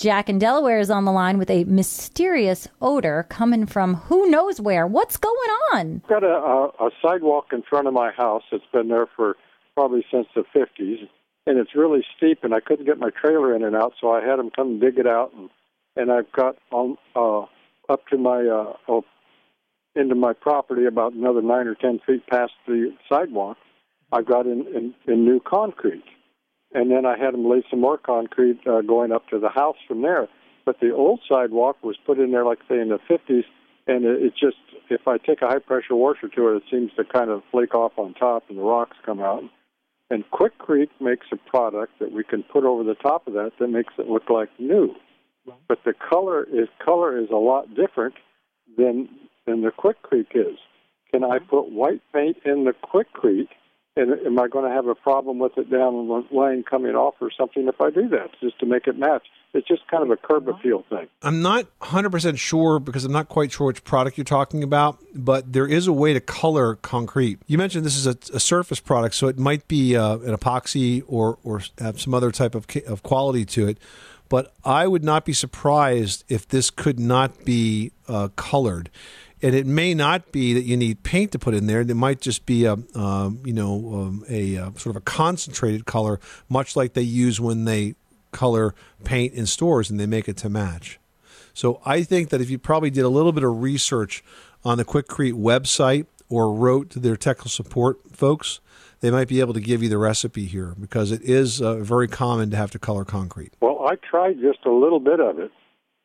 Jack in Delaware is on the line with a mysterious odor coming from who knows where. What's going on? I've got a, a, a sidewalk in front of my house that's been there for probably since the 50s, and it's really steep, and I couldn't get my trailer in and out, so I had them come dig it out, and and I've got on uh, up to my uh, oh, into my property about another nine or ten feet past the sidewalk. I got in, in, in new concrete, and then I had them lay some more concrete uh, going up to the house from there. But the old sidewalk was put in there, like say in the 50s, and it, it just if I take a high pressure washer to it, it seems to kind of flake off on top, and the rocks come out. And Quikrete makes a product that we can put over the top of that that makes it look like new. But the color is color is a lot different than than the Quikrete is. Can I put white paint in the Quikrete? And am I going to have a problem with it down the lane coming off or something if I do that, just to make it match? It's just kind of a curb appeal thing. I'm not 100% sure because I'm not quite sure which product you're talking about, but there is a way to color concrete. You mentioned this is a, a surface product, so it might be uh, an epoxy or, or have some other type of, of quality to it. But I would not be surprised if this could not be uh, colored and it may not be that you need paint to put in there. It might just be a um, you know um, a, uh, sort of a concentrated color, much like they use when they color paint in stores and they make it to match. So I think that if you probably did a little bit of research on the Quikrete website or wrote to their technical support folks, they might be able to give you the recipe here because it is uh, very common to have to color concrete. Well, I tried just a little bit of it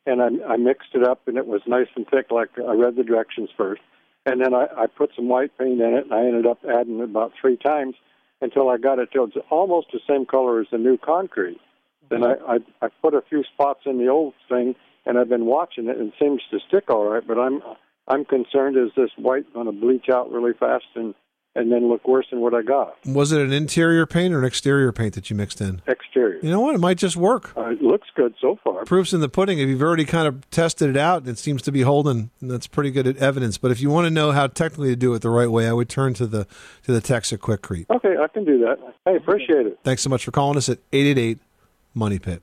and I, I mixed it up, and it was nice and thick. Like I read the directions first, and then I, I put some white paint in it, and I ended up adding it about three times until I got it till it's almost the same color as the new concrete. Then I, I I put a few spots in the old thing, and I've been watching it, and it seems to stick all right. But I'm I'm concerned is this white going to bleach out really fast and and then look worse than what I got. Was it an interior paint or an exterior paint that you mixed in? Exterior. You know what? It might just work. Uh, it looks good so far. Proof's in the pudding. If you've already kind of tested it out, it seems to be holding. That's pretty good evidence. But if you want to know how technically to do it the right way, I would turn to the to the Texa Quikrete. Okay, I can do that. I appreciate it. Thanks so much for calling us at eight eight eight Money Pit.